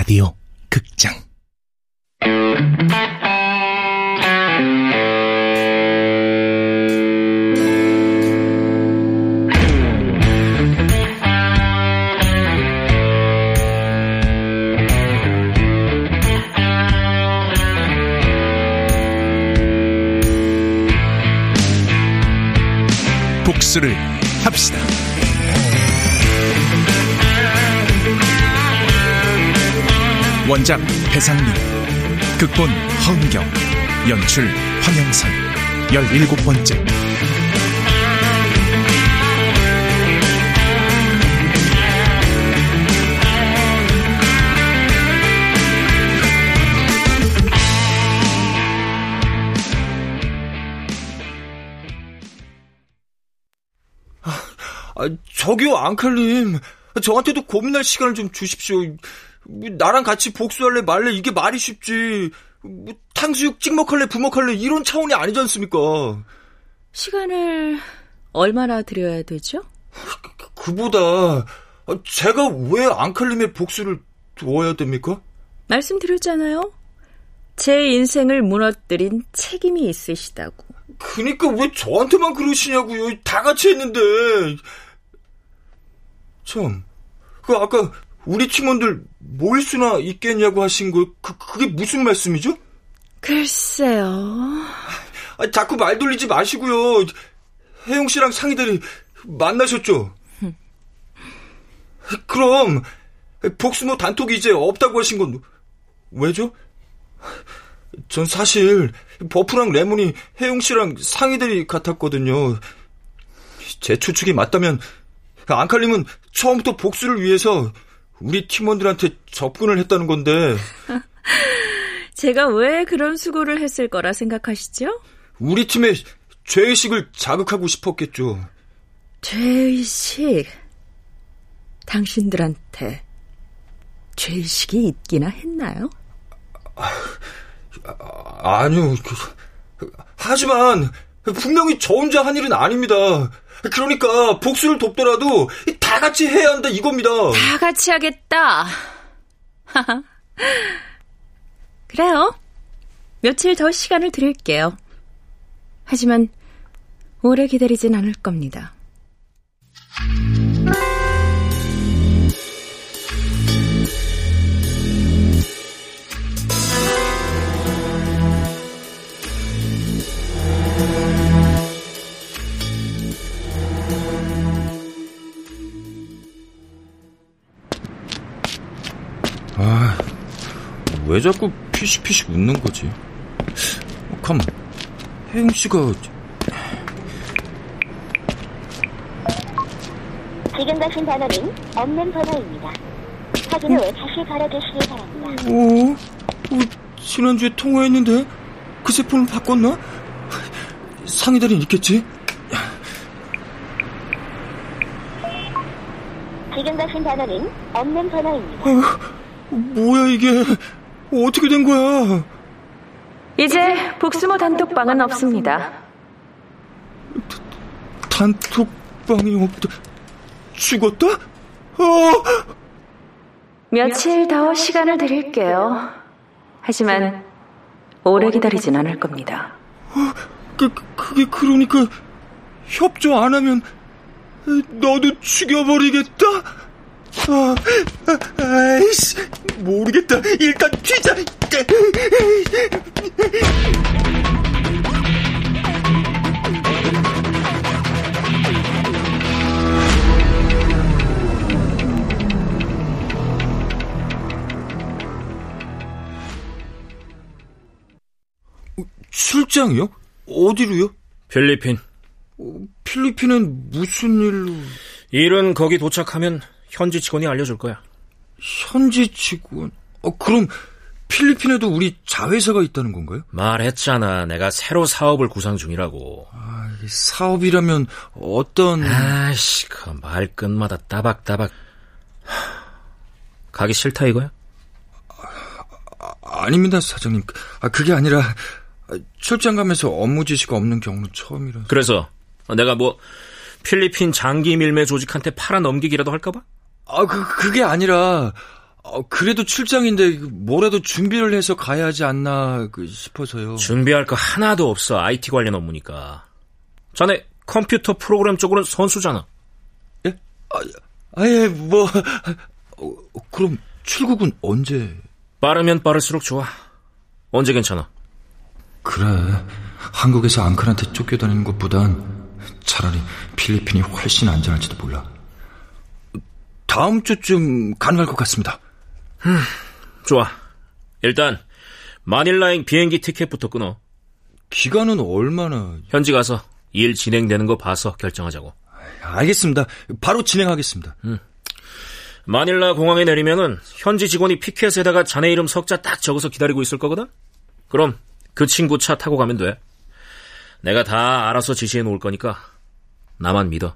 라디오 극장 복수를 합시다. 원작 배상민 극본 허은경 연출 황영선 열일곱 번째 아, 저기요, 앙칼님. 저한테도 고민할 시간을 좀 주십시오. 뭐, 나랑 같이 복수할래 말래 이게 말이 쉽지. 뭐, 탕수육 찍먹할래 부먹할래 이런 차원이 아니지 않습니까? 시간을 얼마나 드려야 되죠? 그 보다 제가 왜 앙칼님의 복수를 도와야 됩니까? 말씀드렸잖아요. 제 인생을 무너뜨린 책임이 있으시다고. 그니까 왜 저한테만 그러시냐고요. 다 같이 했는데. 참, 그 아까 우리 팀원들 모일 수나 있겠냐고 하신 거, 그, 그게 무슨 말씀이죠? 글쎄요. 아, 자꾸 말 돌리지 마시고요. 혜영 씨랑 상의들이 만나셨죠? 그럼 복수모 단톡이 이제 없다고 하신 건 왜죠? 전 사실 버프랑 레몬이 혜영 씨랑 상의들이 같았거든요. 제 추측이 맞다면 앙칼님은 처음부터 복수를 위해서 우리 팀원들한테 접근을 했다는 건데. 제가 왜 그런 수고를 했을 거라 생각하시죠? 우리 팀의 죄의식을 자극하고 싶었겠죠. 죄의식? 당신들한테 죄의식이 있기나 했나요? 아, 아니요. 그, 하지만 분명히 저 혼자 한 일은 아닙니다. 그러니까 복수를 돕더라도 다 같이 해야 한다 이겁니다. 다 같이 하겠다. 그래요. 며칠 더 시간을 드릴게요. 하지만 오래 기다리진 않을 겁니다. 왜 자꾸 피식피식 웃는 거지? 어, 가만, 혜영 씨가 지금 가신 번호는 없는 번호입니다. 확인 후에 다시 걸어주시기 바랍니다. 어? 어, 지난주에 통화했는데 그새 폰을 바꿨나? 상의달인 있겠지? 지금 가신 번호는 없는 번호입니다. 어, 뭐야 이게 어떻게 된 거야? 이제 복수모 단톡방은 없습니다. 단톡방이 없다. 죽었다? 어! 며칠 더 시간을 드릴게요. 하지만 오래 기다리진 않을 겁니다. 어, 그, 그게 그러니까 협조 안 하면 너도 죽여버리겠다? 아, 아, 아이씨, 모르겠다. 일단 튀자. 출장이요? 어디로요? 필리핀. 어, 필리핀은 무슨 일로? 일은 거기 도착하면 현지 직원이 알려줄 거야. 현지 직원? 어, 그럼 필리핀에도 우리 자회사가 있다는 건가요? 말했잖아. 내가 새로 사업을 구상 중이라고. 아, 사업이라면 어떤... 아씨, 그 말끝마다 따박따박. 가기 싫다 이거야? 아, 아닙니다, 사장님. 아, 그게 아니라 출장 가면서 업무 지시가 없는 경우는 처음이라서. 그래서 내가 뭐 필리핀 장기 밀매 조직한테 팔아 넘기기라도 할까봐? 아, 그, 그게 아니라 어, 그래도 출장인데 뭐라도 준비를 해서 가야 하지 않나 그 싶어서요. 준비할 거 하나도 없어. IT 관련 업무니까. 자네 컴퓨터 프로그램 쪽으로는 선수잖아. 예? 아, 아예 뭐 어, 그럼 출국은 언제? 빠르면 빠를수록 좋아. 언제 괜찮아? 그래. 한국에서 앙클한테 쫓겨다니는 것보단 차라리 필리핀이 훨씬 안전할지도 몰라. 다음 주쯤 가능할 것 같습니다. 음, 좋아. 일단 마닐라행 비행기 티켓부터 끊어. 기간은 얼마나? 현지 가서 일 진행되는 거 봐서 결정하자고. 알겠습니다. 바로 진행하겠습니다. 음. 마닐라 공항에 내리면은 현지 직원이 피켓에다가 자네 이름 석자 딱 적어서 기다리고 있을 거거든? 그럼 그 친구 차 타고 가면 돼. 내가 다 알아서 지시해 놓을 거니까 나만 믿어.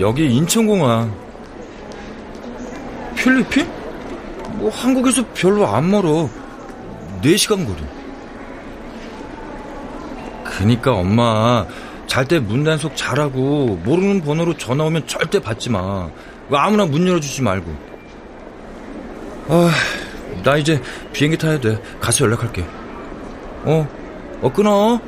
여기 인천공항. 필리핀? 뭐 한국에서 별로 안 멀어. 4시간 거리. 그니까 엄마 잘 때 문단속 잘하고 모르는 번호로 전화 오면 절대 받지 마. 아무나 문 열어주지 말고. 아, 나 이제 비행기 타야 돼. 가서 연락할게. 어, 어 끊어.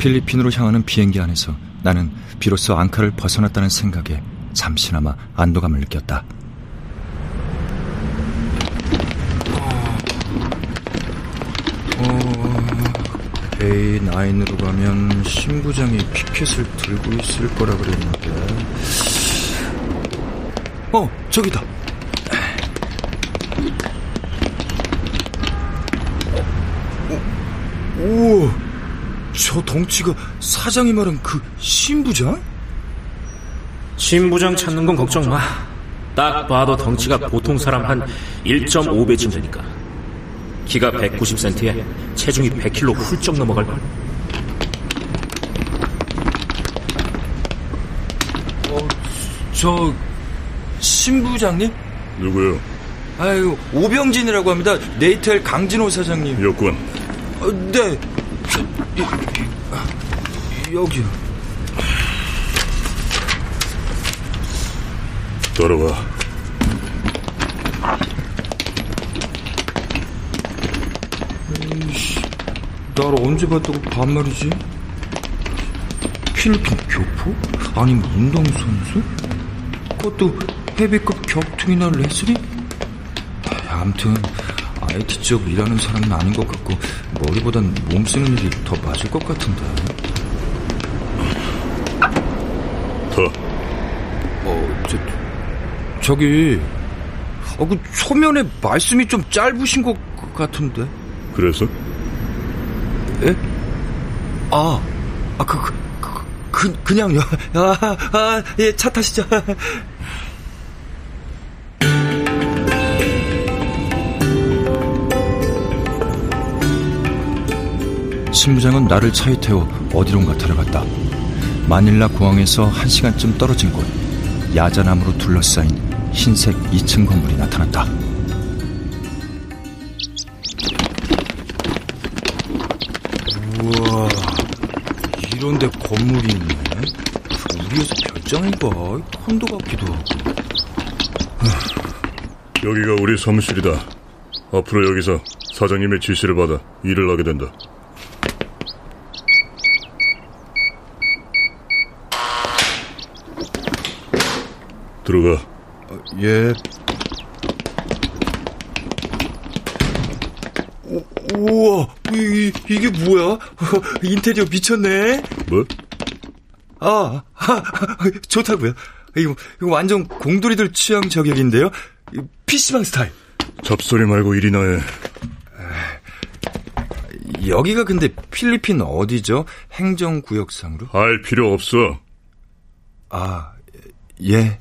필리핀으로 향하는 비행기 안에서 나는 비로소 앙카를 벗어났다는 생각에 잠시나마 안도감을 느꼈다. 어, A9으로 가면 신부장이 피켓을 들고 있을 거라 그랬는데. 어, 저기다. 어, 우와. 저 덩치가 사장이 말한 그 신부장? 신부장 찾는 건 걱정 마. 딱 봐도 덩치가 보통 사람 한 1.5배쯤 되니까. 키가 190cm에 체중이 100kg 훌쩍 넘어갈걸. 어, 저 신부장님? 누구요? 아유, 오병진이라고 합니다. 네이텔 강진호 사장님. 여권. 어, 네. 여기요. 따라와. 에이씨, 날 언제 봤다고 반말이지? 필리핀 교포? 아니면 운동선수? 그것도 헤비급 격투기나 레슬링? 아무튼 IT 쪽 일하는 사람은 아닌 것 같고 머리보단 몸 쓰는 일이 더 맞을 것 같은데. 더. 어, 저, 저기, 어, 그 초면에 말씀이 좀 짧으신 것 같은데. 그래서? 예? 아, 아, 그, 그, 그, 그 그냥요. 아, 아, 예, 차 타시죠. 신부장은 나를 차에 태워 어디론가 데려갔다. 마닐라 공항에서 한 시간쯤 떨어진 곳, 야자나무로 둘러싸인 흰색 2층 건물이 나타났다. 우와, 이런데 건물이 있네. 우리 회사 별장인가? 콘도 같기도 하고. 여기가 우리 사무실이다. 앞으로 여기서 사장님의 지시를 받아 일을 하게 된다. 들어가. 어, 예. 오, 우와, 이, 이, 게 뭐야? 인테리어 미쳤네. 뭐? 아, 아, 좋다고요. 이거, 이거 완전 공돌이들 취향 저격인데요. PC방 스타일. 잡소리 말고 일이나 해. 여기가 근데 필리핀 어디죠? 행정구역상으로? 알 필요 없어. 아, 예.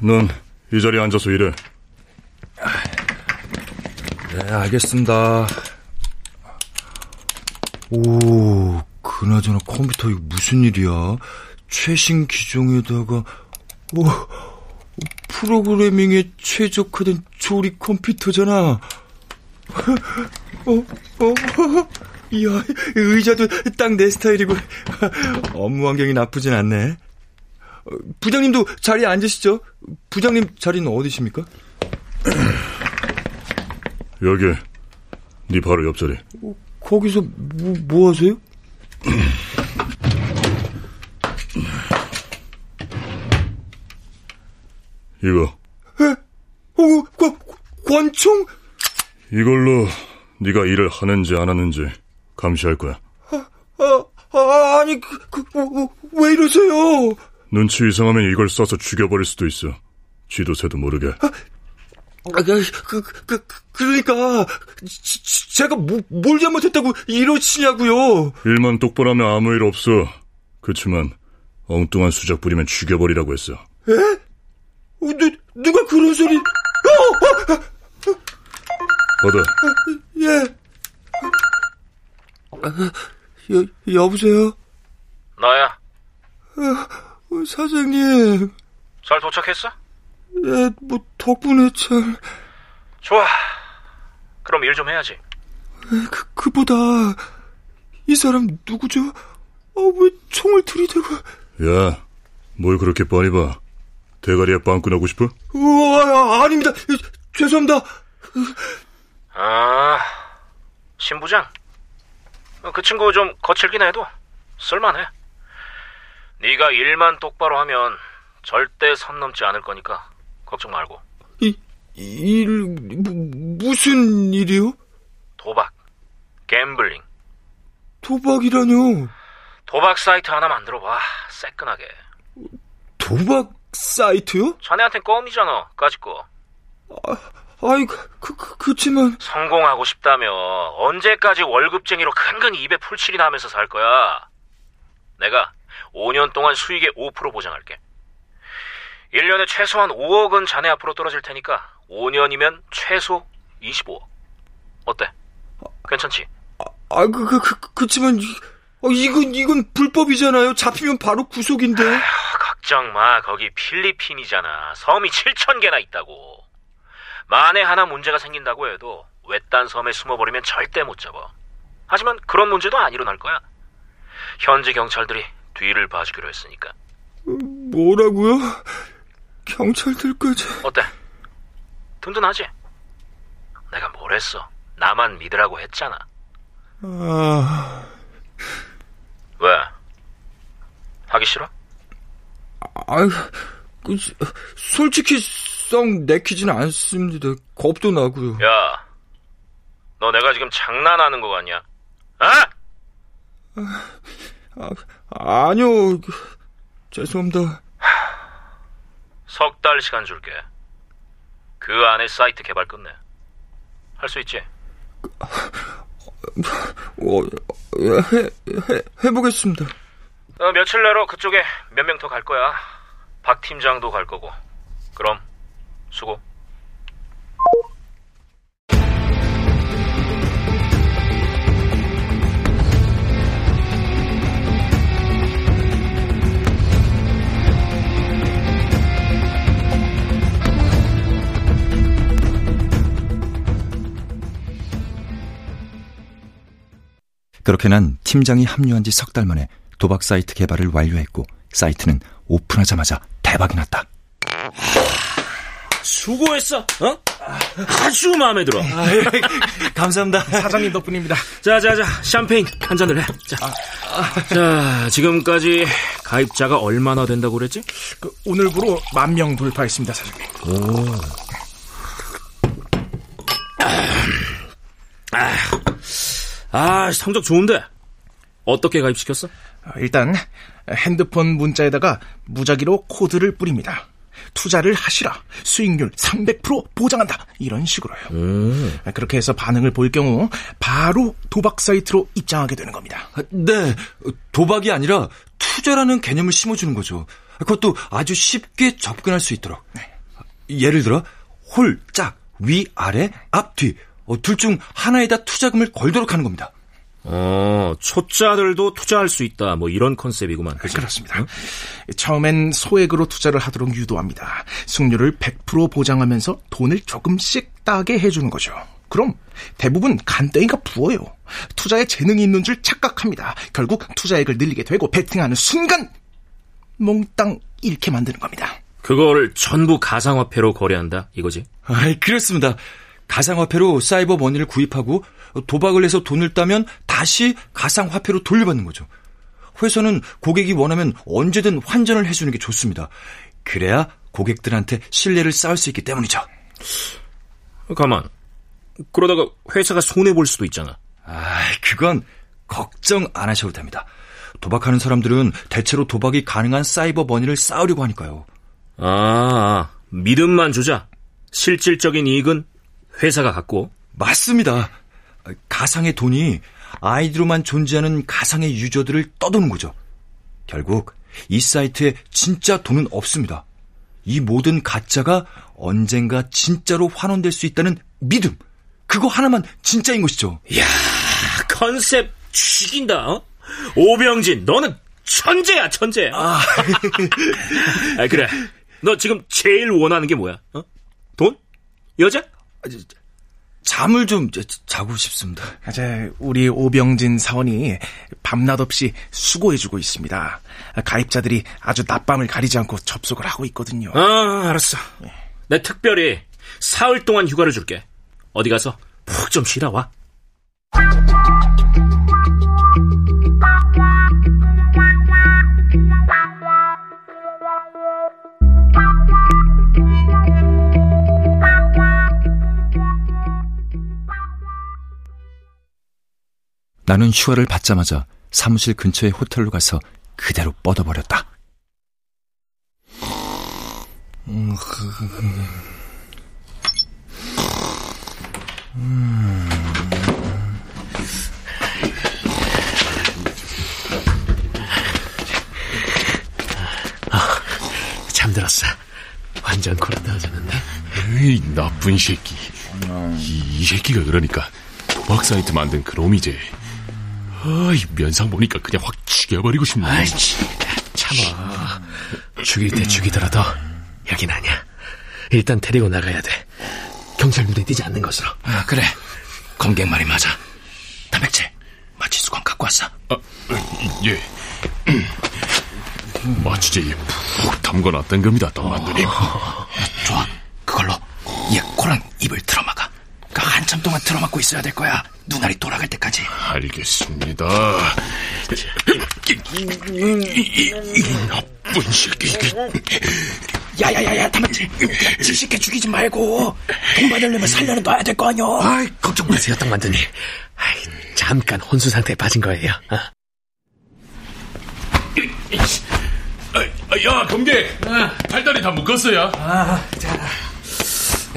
넌 이 자리에 앉아서 일해. 네, 알겠습니다. 오, 그나저나 컴퓨터 이거 무슨 일이야? 최신 기종에다가, 오, 프로그래밍에 최적화된 조립 컴퓨터잖아. 어, 어, 이야, 의자도 딱 내 스타일이고, 업무 환경이 나쁘진 않네. 어, 부장님도 자리에 앉으시죠? 부장님 자리는 어디십니까? 여기, 네 바로 옆자리. 거기서 뭐, 뭐 하세요? 이거, 에? 어, 권, 권총? 이걸로 네가 일을 하는지 안 하는지 감시할 거야. 아, 아 아니, 그, 그, 어, 어, 왜 이러세요? 눈치 이상하면 이걸 써서 죽여버릴 수도 있어. 쥐도 새도 모르게. 아, 그, 그, 그, 그러니까, 지, 지, 제가 뭐, 뭘 잘못했다고 이러시냐고요. 일만 똑바로 하면 아무 일 없어. 그치만 엉뚱한 수작 부리면 죽여버리라고 했어. 에? 어, 누, 누가 그런 소리? 어, 어, 받아. 예. 아, 여, 여보세요? 나야. 어, 사장님. 잘 도착했어? 예, 뭐, 덕분에 참. 좋아. 그럼 일 좀 해야지. 그, 그보다, 이 사람 누구죠? 아, 왜 총을 들이대고. 야, 뭘 그렇게 뻔히 봐. 대가리에 빵꾸 나고 싶어? 우와, 아닙니다. 죄송합니다. 아, 신부장. 그 친구 좀 거칠긴 해도 쓸만해. 네가 일만 똑바로 하면 절대 선 넘지 않을 거니까 걱정 말고. 이, 일, 무, 무슨 일이요? 도박, 갬블링, 도박이라뇨. 도박 사이트 하나 만들어봐. 새끈하게. 도박 사이트요? 자네한텐 껌이잖아, 까짓 거. 아이, 그, 그, 그치만. 성공하고 싶다며 언제까지 월급쟁이로 근근히 입에 풀칠이나 하면서 살 거야? 내가 5년 동안 수익의 5% 보장할게. 1년에 최소한 5억은 자네 앞으로 떨어질 테니까 5년이면 최소 25억. 어때? 괜찮지? 아, 그, 그, 그, 그치만, 이, 어, 이건, 이건 불법이잖아요. 잡히면 바로 구속인데. 아, 걱정 마. 거기 필리핀이잖아. 섬이 7천 개나 있다고. 만에 하나 문제가 생긴다고 해도 외딴 섬에 숨어버리면 절대 못 잡아. 하지만 그런 문제도 안 일어날 거야. 현지 경찰들이 뒤를 봐주기로 했으니까. 뭐라고요? 경찰들까지. 어때? 든든하지? 내가 뭘 했어? 나만 믿으라고 했잖아. 아, 왜? 하기 싫어? 아유, 그, 솔직히 썩 내키지는 않습니다. 겁도 나고요. 야, 너 내가 지금 장난하는 거 같냐? 아? 아, 아니요. 그, 죄송합니다. 석 달 시간 줄게. 그 안에 사이트 개발 끝내. 할 수 있지? 어, 해, 해, 해보겠습니다. 어, 며칠 내로 그쪽에 몇 명 더 갈 거야. 박 팀장도 갈 거고. 그럼 수고. 그렇게 난 팀장이 합류한 지 석 달 만에 도박 사이트 개발을 완료했고 사이트는 오픈하자마자 대박이 났다. 수고했어. 어? 아주 마음에 들어. 감사합니다. 사장님 덕분입니다. 자자자 샴페인 한 잔을 해. 자, 자 지금까지 가입자가 얼마나 된다고 그랬지? 그 오늘부로 만 명 돌파했습니다, 사장님. 아 성적 좋은데 어떻게 가입시켰어? 아, 일단 핸드폰 문자에다가 무작위로 코드를 뿌립니다. 투자를 하시라. 수익률 300% 보장한다. 이런 식으로요. 아, 그렇게 해서 반응을 볼 경우 바로 도박 사이트로 입장하게 되는 겁니다. 네, 도박이 아니라 투자라는 개념을 심어주는 거죠. 그것도 아주 쉽게 접근할 수 있도록. 예를 들어 홀, 짝, 위, 아래, 앞, 뒤. 어, 둘중 하나에다 투자금을 걸도록 하는 겁니다. 어, 초짜들도 투자할 수 있다. 뭐 이런 컨셉이구만. 그치? 그렇습니다. 처음엔 소액으로 투자를 하도록 유도합니다. 승률을 100% 보장하면서 돈을 조금씩 따게 해주는 거죠. 그럼 대부분 간땡이가 부어요. 투자에 재능이 있는 줄 착각합니다. 결국 투자액을 늘리게 되고 베팅하는 순간 몽땅 잃게 만드는 겁니다. 그걸 전부 가상화폐로 거래한다. 이거지? 아, 그렇습니다. 가상화폐로 사이버 머니를 구입하고 도박을 해서 돈을 따면 다시 가상화폐로 돌려받는 거죠. 회사는 고객이 원하면 언제든 환전을 해주는 게 좋습니다. 그래야 고객들한테 신뢰를 쌓을 수 있기 때문이죠. 가만. 그러다가 회사가 손해볼 수도 있잖아. 아, 그건 걱정 안 하셔도 됩니다. 도박하는 사람들은 대체로 도박이 가능한 사이버 머니를 쌓으려고 하니까요. 아, 믿음만 주자. 실질적인 이익은 회사가 갖고. 맞습니다. 가상의 돈이 아이디로만 존재하는 가상의 유저들을 떠도는 거죠. 결국 이 사이트에 진짜 돈은 없습니다. 이 모든 가짜가 언젠가 진짜로 환원될 수 있다는 믿음. 그거 하나만 진짜인 것이죠. 야 컨셉 죽인다. 어? 오병진, 너는 천재야, 천재. 아, 아 그래. 너 지금 제일 원하는 게 뭐야? 어? 돈? 여자? 잠을 좀 자고 싶습니다. 이제 우리 오병진 사원이 밤낮 없이 수고해주고 있습니다. 가입자들이 아주 낮밤을 가리지 않고 접속을 하고 있거든요. 아, 알았어. 내 특별히 사흘 동안 휴가를 줄게. 어디 가서 푹 좀 쉬다 와. 나는 휴가를 받자마자 사무실 근처의 호텔로 가서 그대로 뻗어버렸다. 음, 아, 잠들었어. 완전 코라다하자는데. 에이, 나쁜 새끼. 이, 이 새끼가 그러니까 도박 사이트 만든 그놈이지. 아이, 면상 보니까 그냥 확 죽여버리고 싶네. 아이씨, 참아. 죽일 때 죽이더라도 여긴 아니야. 일단 데리고 나가야 돼. 경찰 눈에 띄지 않는 것으로. 아, 그래. 검객 말이 맞아. 단백질, 마취 수건 갖고 왔어. 아, 예. 마취제에 푹 담궈놨던 겁니다, 떡만두님. 어, 좋아. 그걸로 얘 코랑 입을 틀어막아. 그 한참 동안 틀어막고 있어야 될 거야. 눈알이 돌아갈 때까지. 알겠습니다. 이 나쁜 새끼. 야야야야, 단백질. 지식해 죽이지 말고 돈 받으려면 살려는 놔야 될 거 아니야. 아이, 걱정 마세요, 떡만두님. 아이, 잠깐 혼수 상태에 빠진 거예요. 어? 아, 야, 검객. 팔다리 다 묶었어요. 아, 자.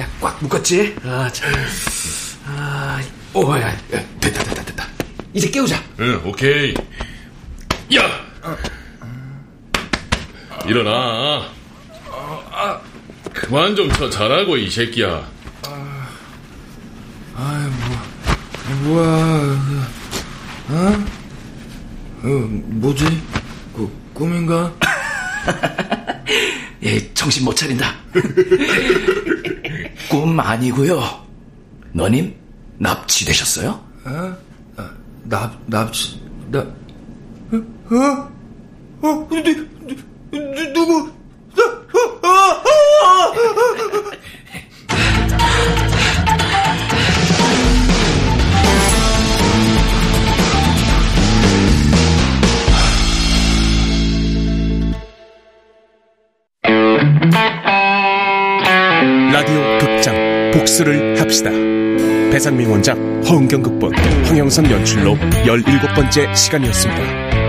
야, 꽉 묶었지? 아, 자. 아, 오, 야, 야, 됐다, 됐다, 됐다. 이제 깨우자. 응, 오케이. 야! 일어나. 그만 좀 쳐 잘하고, 이 새끼야. 아이, 뭐, 뭐야, 어? 어, 뭐지? 그, 꿈인가? 얘 정신 못 차린다. 꿈 아니고요. 너님 납치되셨어요? 어? 아, 납, 납치, 나, 어? 어? 어? 누, 누, 누, 누구? 나, 어? 아, 아! 라디오 극장 복수를 합시다. 배상민 원작, 허은경 극본, 황영선 연출로 17번째 시간이었습니다.